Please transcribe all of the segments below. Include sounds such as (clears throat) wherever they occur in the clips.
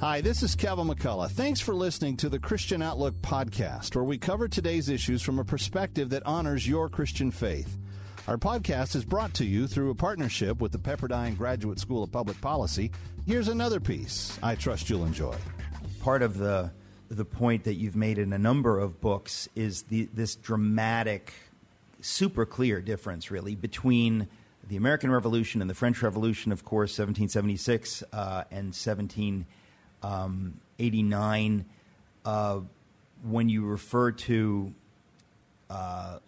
Hi, this is Kevin McCullough. Thanks for listening to the Christian Outlook podcast, where we cover today's issues from a perspective that honors your Christian faith. Our podcast is brought to you through a partnership with the Pepperdine Graduate School of Public Policy. Here's another piece I trust you'll enjoy. Part of the the point that you've made in a number of books is the, this dramatic, super clear difference, really, between the American Revolution and the French Revolution, of course, 1776 uh, and 1789. Uh, when you refer to, uh,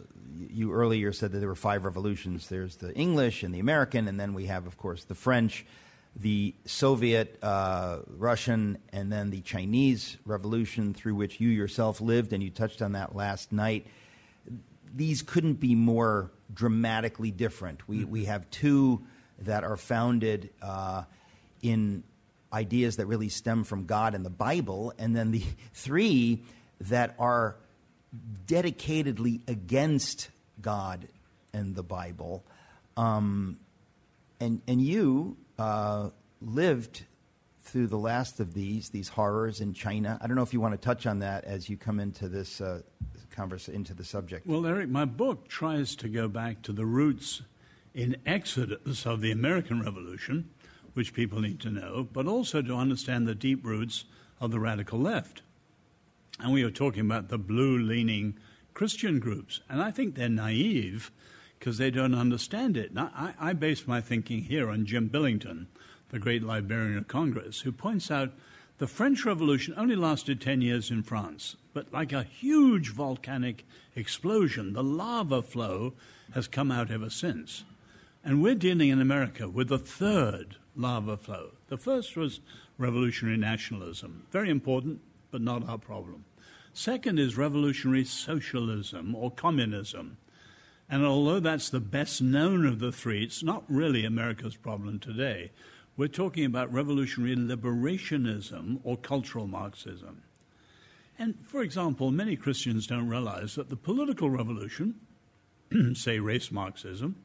you earlier said that there were five revolutions. There's the English and the American, and then we have, of course, the French the Soviet, uh, Russian, and then the Chinese Revolution through which you yourself lived, and you touched on that last night. These couldn't be more dramatically different. We, we have two that are founded uh, in ideas that really stem from God and the Bible, and then the (laughs) three that are dedicatedly against God and the Bible. Um, and, and you uh, lived through the last of these, these horrors in China. I don't know if you want to touch on that as you come into this uh, converse, into the subject. Well, Eric, my book tries to go back to the roots in Exodus of the American Revolution, which people need to know, but also to understand the deep roots of the radical left. And we are talking about the blue leaning Christian groups. And I think they're naive because they don't understand it. Now, I, I base my thinking here on Jim Billington, the great Librarian of Congress, who points out the French Revolution only lasted 10 years in France, but like a huge volcanic explosion, the lava flow has come out ever since. And we're dealing in America with the third lava flow. The first was revolutionary nationalism, very important, but not our problem. Second is revolutionary socialism or communism. And although that's the best known of the three, it's not really America's problem today. We're talking about revolutionary liberationism or cultural Marxism. And for example, many Christians don't realize that the political revolution, (clears throat) say race Marxism,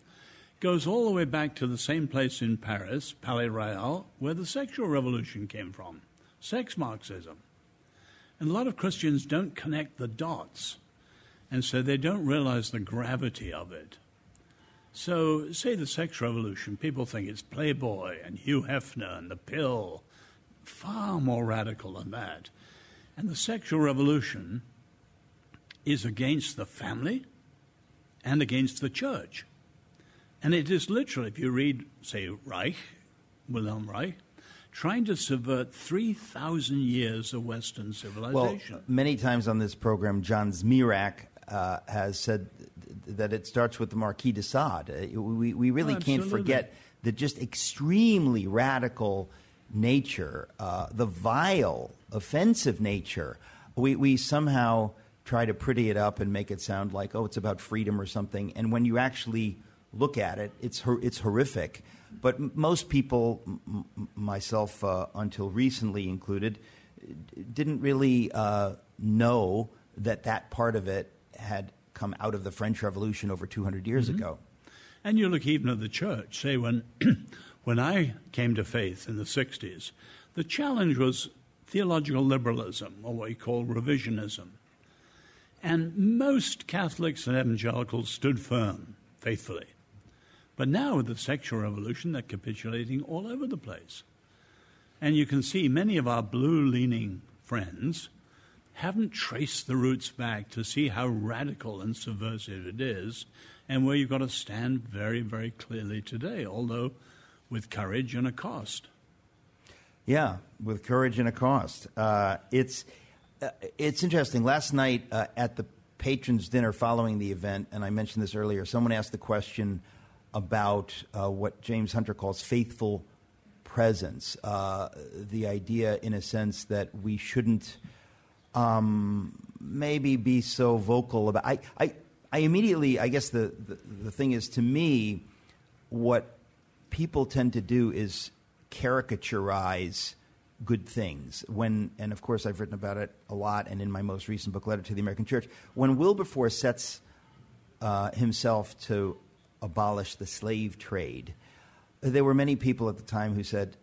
goes all the way back to the same place in Paris, Palais Royal, where the sexual revolution came from sex Marxism. And a lot of Christians don't connect the dots. And so they don't realize the gravity of it. So, say the sex revolution, people think it's Playboy and Hugh Hefner and the pill. Far more radical than that. And the sexual revolution is against the family and against the church. And it is literally, if you read, say, Reich, Wilhelm Reich, trying to subvert 3,000 years of Western civilization. Well, many times on this program, John Zmirak uh, has said that it starts with the Marquis de Sade. Uh, we, we really oh, can't forget the just extremely radical nature, uh, the vile, offensive nature. We, we somehow try to pretty it up and make it sound like, oh, it's about freedom or something. And when you actually look at it, it's, it's horrific. But most people, m- myself uh, until recently included, didn't really uh, know that that part of it had come out of the French Revolution over 200 years mm-hmm. ago. And you look even at the church. Say, when, (clears throat) when I came to faith in the 60s, the challenge was theological liberalism, or what we call revisionism. And most Catholics and evangelicals stood firm, faithfully. But now, with the sexual revolution, they're capitulating all over the place. And you can see many of our blue leaning friends haven't traced the roots back to see how radical and subversive it is and where you've got to stand very, very clearly today, although with courage and a cost. Yeah, with courage and a cost. Uh, it's, uh, it's interesting. Last night uh, at the patrons' dinner following the event, and I mentioned this earlier, someone asked the question about uh, what James Hunter calls faithful presence. Uh, the idea, in a sense, that we shouldn't um, maybe be so vocal about. I, I, I immediately, I guess the, the, the thing is to me, what people tend to do is caricaturize good things. When, and of course, I've written about it a lot, and in my most recent book, Letter to the American Church, when Wilberforce sets uh, himself to abolish the slave trade, there were many people at the time who said,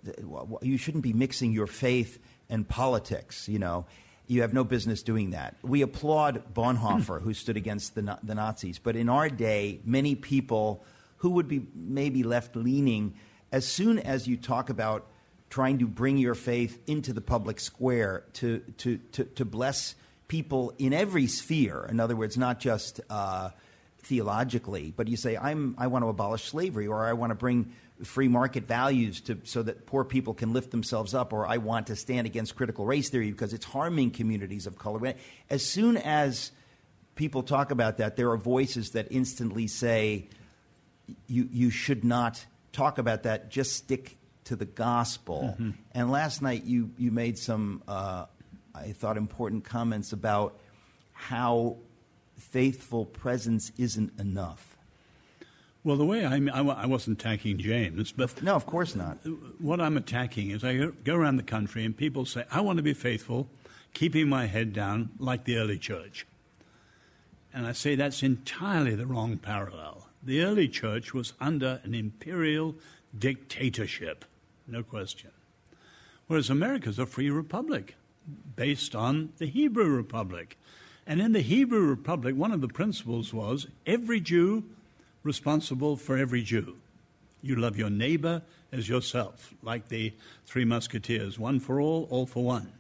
you shouldn't be mixing your faith and politics. You know, you have no business doing that. We applaud Bonhoeffer, who stood against the, the Nazis, but in our day, many people who would be maybe left leaning, as soon as you talk about trying to bring your faith into the public square to, to, to, to bless people in every sphere, in other words, not just uh, theologically, but you say, I'm, I want to abolish slavery, or I want to bring free market values to, so that poor people can lift themselves up, or I want to stand against critical race theory because it's harming communities of color. As soon as people talk about that, there are voices that instantly say, you, you should not talk about that, just stick to the gospel. Mm-hmm. And last night you, you made some, uh, I thought, important comments about how faithful presence isn't enough. Well, the way I, I, I wasn't attacking James, but no, of course not. What I'm attacking is I go around the country and people say, "I want to be faithful, keeping my head down like the early church," and I say that's entirely the wrong parallel. The early church was under an imperial dictatorship, no question, whereas America's a free republic based on the Hebrew Republic. And in the Hebrew Republic, one of the principles was every Jew responsible for every Jew. You love your neighbor as yourself, like the three musketeers one for all, all for one.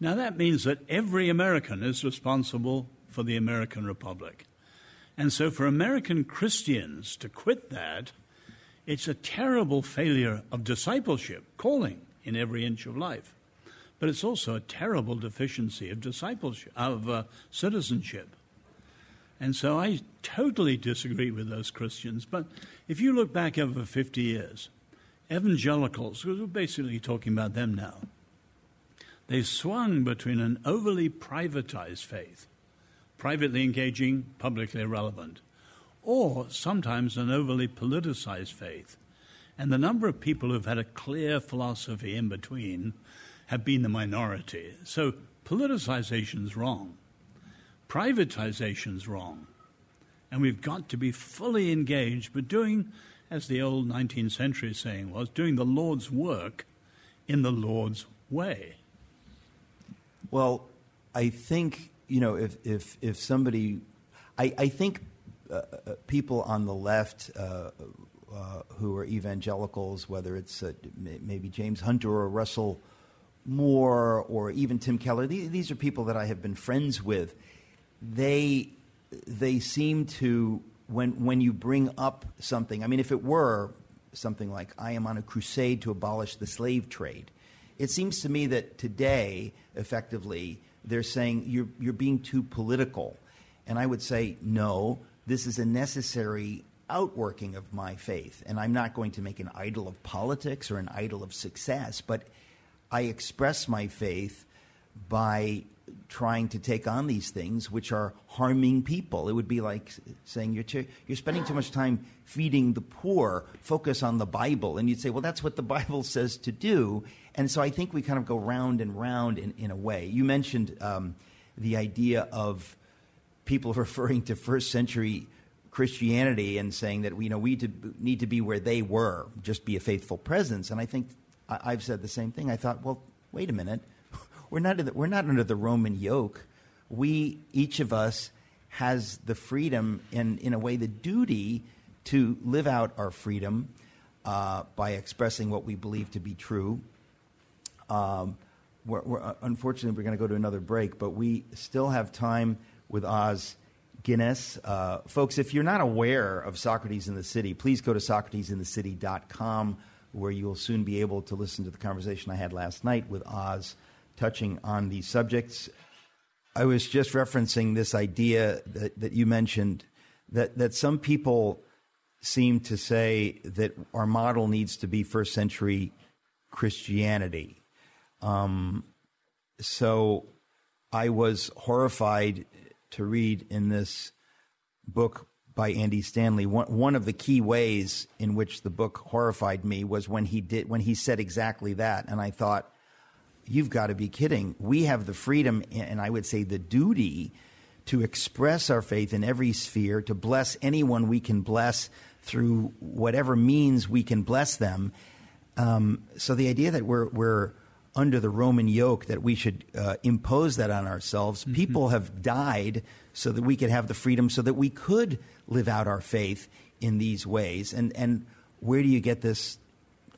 Now, that means that every American is responsible for the American Republic. And so, for American Christians to quit that, it's a terrible failure of discipleship, calling in every inch of life. But it's also a terrible deficiency of discipleship, of uh, citizenship. And so I totally disagree with those Christians. But if you look back over 50 years, evangelicals, because we're basically talking about them now, they swung between an overly privatized faith, privately engaging, publicly irrelevant, or sometimes an overly politicized faith. And the number of people who've had a clear philosophy in between have been the minority. So politicization is wrong privatization's wrong. And we've got to be fully engaged, but doing, as the old 19th century saying was, doing the Lord's work in the Lord's way. Well, I think, you know, if, if, if somebody, I, I think uh, uh people on the left uh, uh, who are evangelicals, whether it's uh, maybe James Hunter or Russell Moore or even Tim Keller, these, these are people that I have been friends with they they seem to when when you bring up something. I mean, if it were something like I am on a crusade to abolish the slave trade, it seems to me that today, effectively, they're saying you're you're being too political, and I would say no. This is a necessary outworking of my faith, and I'm not going to make an idol of politics or an idol of success, but I express my faith by trying to take on these things which are harming people. It would be like saying you're, too, you're spending too much time feeding the poor, focus on the Bible. And you'd say, well, that's what the (laughs) Bible says to do. And so I think we kind of go round and round in, in a way. You mentioned um, the idea of people (laughs) referring to first century Christianity and saying that you know, we need to be where they were, just be a faithful presence. And I think I've said the same thing. I thought, well, wait a minute (laughs) we're not, the, we're not under the Roman yoke. We, each of us, has the freedom and, in a way, the duty to live out our freedom uh, by expressing what we believe to be true. Um, we're, we're, uh, unfortunately, we're going to go to another break, but we still have time with Os Guinness. Uh, folks, if you're not aware of Socrates in the City, please go to socratesinthecity.com, where you'll soon be able to listen to the conversation I had last night with Os touching on these subjects. I was just referencing this idea that, that you mentioned that, that some people seem to say that our model needs to be first century Christianity. Um, so I was horrified to read in this book by Andy Stanley. One, one of the key ways in which the book horrified me was when he did when he said exactly that, and I thought, you've got to be kidding. We have the freedom, and I would say the duty, to express our faith in every sphere, to bless anyone we can bless through whatever means we can bless them. Um, so the idea that we're, we're under the Roman yoke that we should uh, impose that on ourselves. Mm-hmm. People have died so that we could have the freedom, so that we could live out our faith in these ways. And and where do you get this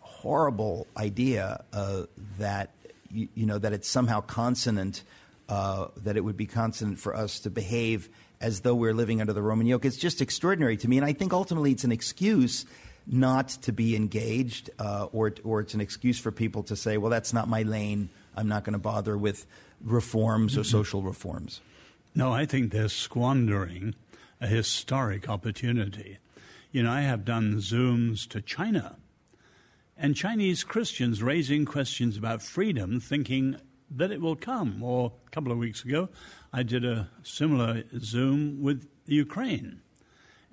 horrible idea uh, that you, you know that it's somehow consonant uh, that it would be consonant for us to behave as though we're living under the Roman yoke? It's just extraordinary to me, and I think ultimately it's an excuse not to be engaged, uh, or or it's an excuse for people to say, "Well, that's not my lane. I'm not going to bother with reforms or social reforms." No, I think they're squandering a historic opportunity. You know, I have done Zooms to China and Chinese Christians raising questions about freedom, thinking that it will come. Or a couple of weeks ago, I did a similar Zoom with Ukraine.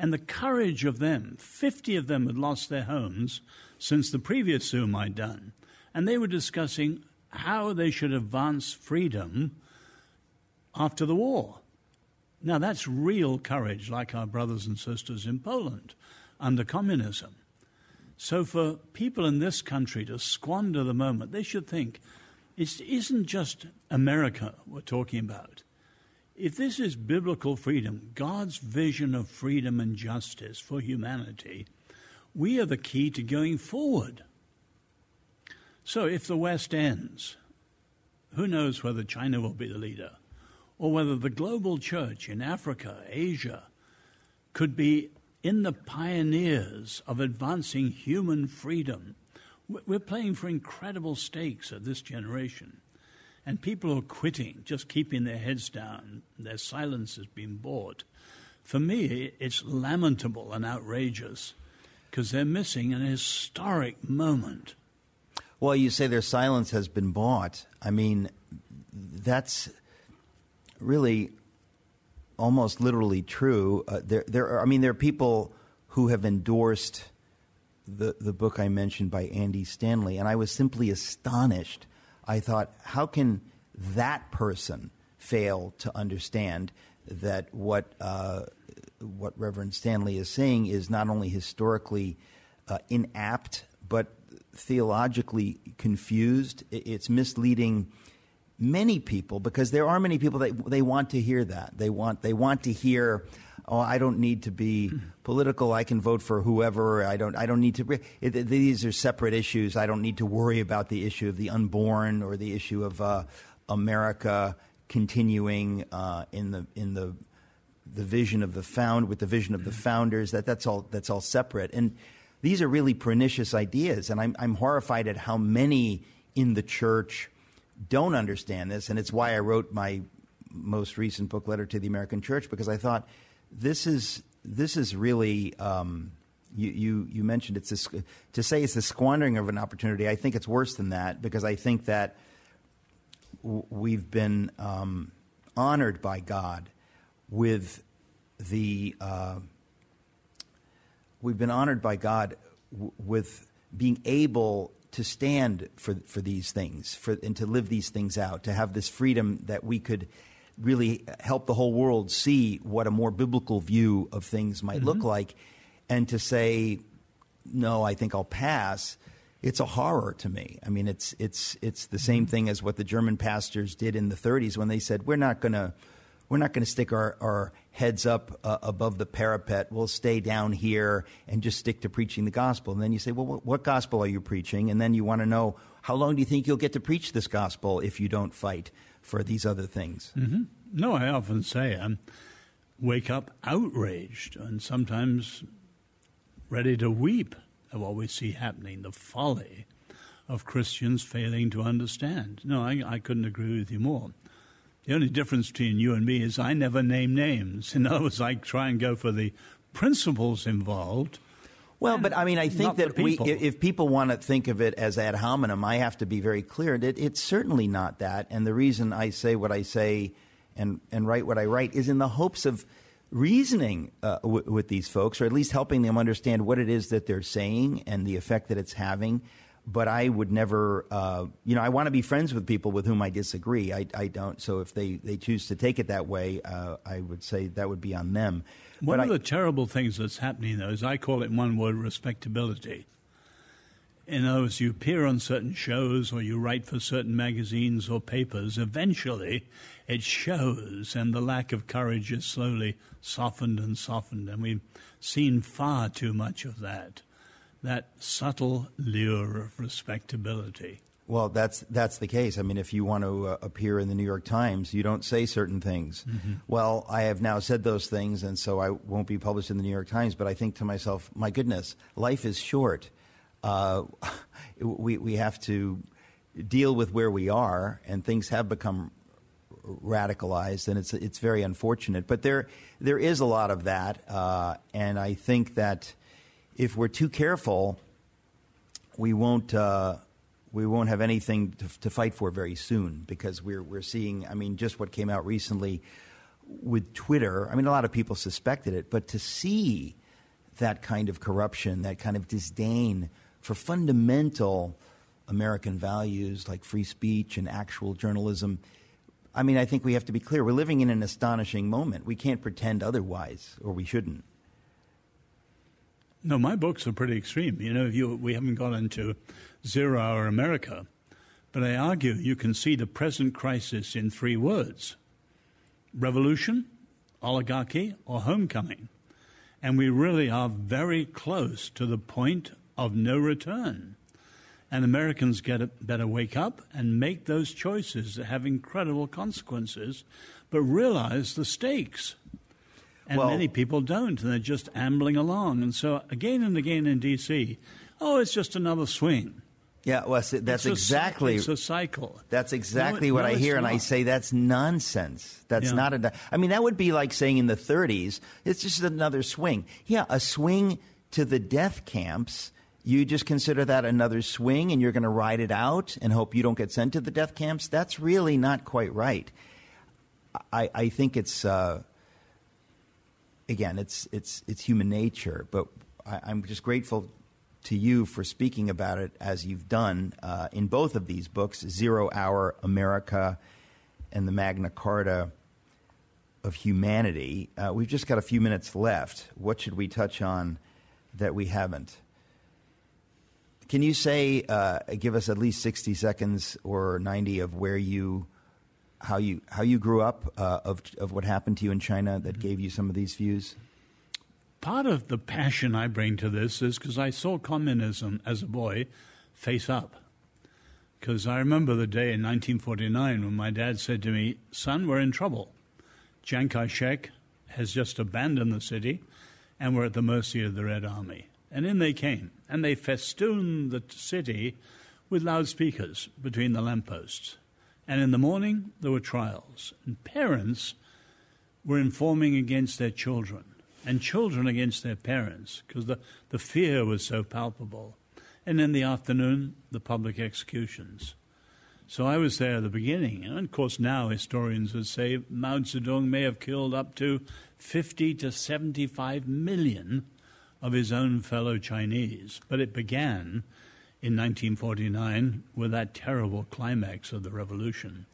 And the courage of them, 50 of them had lost their homes since the previous Zoom I'd done. And they were discussing how they should advance freedom after the war. Now, that's real courage, like our brothers and sisters in Poland under communism. So, for people in this country to squander the moment, they should think it isn't just America we're talking about. If this is biblical freedom, God's vision of freedom and justice for humanity, we are the key to going forward. So, if the West ends, who knows whether China will be the leader, or whether the global church in Africa, Asia, could be in the pioneers of advancing human freedom. We're playing for incredible stakes at this generation. And people are quitting, just keeping their heads down. Their silence has been bought. For me, it's lamentable and outrageous because they're missing an historic moment. Well, you say their silence has been bought. I mean, that's really almost literally true. Uh, there, there are, I mean, there are people who have endorsed the, the book I mentioned by Andy Stanley, and I was simply astonished. I thought, how can that person fail to understand that what, uh, what Reverend Stanley is saying is not only historically uh, inapt, but theologically confused? It's misleading many people because there are many people that they want to hear that. They want they want to hear oh I don't need to be political. I can vote for whoever. I don't I don't need to it, these are separate issues. I don't need to worry about the issue of the unborn or the issue of uh, America continuing uh, in the in the the vision of the found with the vision of the founders. That that's all that's all separate. And these are really pernicious ideas. And I'm I'm horrified at how many in the church don't understand this, and it's why I wrote my most recent book, Letter to the American Church, because I thought this is this is really. Um, you, you, you mentioned it's this, to say it's the squandering of an opportunity. I think it's worse than that because I think that w- we've been um, honored by God with the uh, we've been honored by God w- with being able to stand for, for these things for, and to live these things out, to have this freedom that we could really help the whole world see what a more biblical view of things might mm-hmm. look like, and to say, no, I think I'll pass. It's a horror to me. I mean, it's it's it's the same thing as what the German pastors did in the 30s when they said, "We're not going to we're not going to stick our, our heads up uh, above the parapet. We'll stay down here and just stick to preaching the gospel. And then you say, well, what, what gospel are you preaching? And then you want to know, how long do you think you'll get to preach this gospel if you don't fight for these other things? Mm-hmm. No, I often say I wake up outraged and sometimes ready to weep at what we see happening, the folly of Christians failing to understand. No, I, I couldn't agree with you more. The only difference between you and me is I never name names. (laughs) In other words, I try and go for the principles involved. Well, but I mean, I think that we, if people want to think of it as ad hominem, I have to be very clear that it's certainly not that. And the reason I say what I say and, and write what I write is in the hopes of reasoning uh, w- with these folks, or at least helping them understand what it is that they're saying and the effect that it's having but I would never, uh, you know, I want to be friends with people with whom I disagree. I, I don't. So if they, they choose to take it that way, uh, I would say that would be on them. One but of I, the terrible things that's happening, though, is I call it one word respectability. In other words, you appear on certain shows or you write for certain magazines or papers, eventually it shows, and the lack of courage is slowly softened and softened. And we've seen far too much of that, that subtle lure of respectability. Well, that's that's the case. I mean, if you want to uh, appear in the New York Times, you don't say certain things. Mm-hmm. Well, I have now said those things, and so I won't be published in the New York Times. But I think to myself, my goodness, life is short. Uh, (laughs) we we have to deal with where we are, and things have become radicalized, and it's it's very unfortunate. But there there is a lot of that, uh, and I think that if we're too careful, we won't uh, we won't have anything to, to, fight for very soon because we're we're seeing. I mean, just what came out recently with Twitter. I mean, a lot of people suspected it, but to see that kind of corruption, that kind of disdain for fundamental American values like free speech and actual journalism. I mean, I think we have to be clear. We're living in an astonishing moment. We can't pretend otherwise, or we shouldn't. No, my books are pretty extreme. You know, you, we haven't got into Zero Hour America, but I argue you can see the present crisis in three words revolution, oligarchy, or homecoming. And we really are very close to the point of no return. And Americans get better wake up and make those choices that have incredible consequences, but realize the stakes. And well, many people don't, and they're just ambling along. And so, again and again in D.C., oh, it's just another swing. Yeah, well, that's exactly. it's a cycle. That's exactly no, what no, I hear, and I say that's nonsense. That's yeah. not a. I mean, that would be like saying in the 30s, it's just another swing. Yeah, a swing to the death camps. You just consider that another swing, and you're going to ride it out and hope you don't get sent to the death camps. That's really not quite right. I, I think it's. Uh, again, it's it's it's human nature, but I, I'm just grateful to you for speaking about it as you've done uh, in both of these books Zero Hour America and the Magna Carta of Humanity. Uh, we've just got a few minutes left. What should we touch on that we haven't? Can you say, uh, give us at least 60 seconds or 90 of where you. How you how you grew up uh, of of what happened to you in China that mm-hmm. gave you some of these views? Part of the passion I bring to this is because I saw communism as a boy face up. Because I remember the day in 1949 when my dad said to me, Son, we're in trouble. Chiang Kai shek has just abandoned the city, and we're at the mercy of the Red Army. And in they came, and they festooned the city with loudspeakers between the lampposts. And in the morning, there were trials, and parents were informing against their children and children against their parents because the, the fear was so palpable. And in the afternoon, the public executions. So I was there at the beginning. And of course, now historians would say Mao Zedong may have killed up to 50 to 75 million of his own fellow Chinese. But it began in 1949 with that terrible climax of the revolution.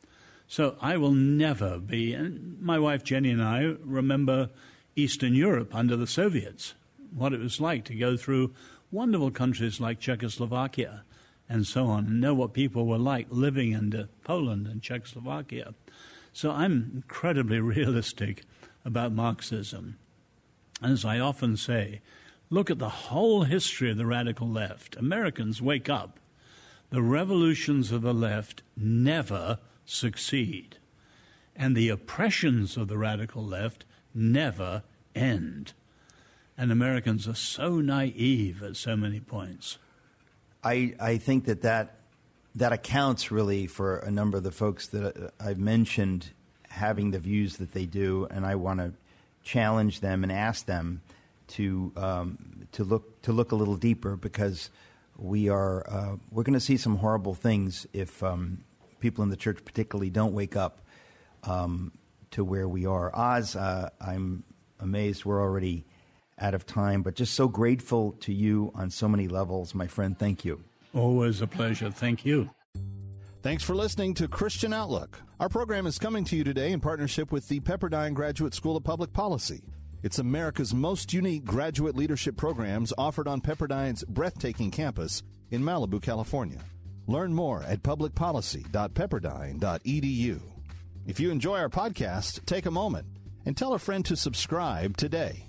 So I will never be, and my wife Jenny and I remember Eastern Europe under the Soviets, what it was like to go through wonderful countries like Czechoslovakia and so on, and know what people were like living in Poland and Czechoslovakia. So I'm incredibly (laughs) realistic about Marxism. As I often say, look at the whole history of the radical left. Americans, wake up. The revolutions of the left never succeed. And the oppressions of the radical left never end. And Americans are so naive at so many points. I, I think that, that that accounts really for a number of the folks that I've mentioned having the views that they do, and I want to challenge them and ask them to um, to look to look a little deeper because we are uh, we're going to see some horrible things if um, people in the church particularly don't wake up um, to where we are. Os, uh, I'm amazed we're already out of time, but just so grateful to you on so many levels, my friend. Thank you. Always a pleasure. Thank you. Thanks for listening to Christian Outlook. Our program is coming to you today in partnership with the Pepperdine Graduate School of Public Policy. It's America's most unique graduate leadership programs offered on Pepperdine's breathtaking campus in Malibu, California. Learn more at publicpolicy.pepperdine.edu. If you enjoy our podcast, take a moment and tell a friend to subscribe today.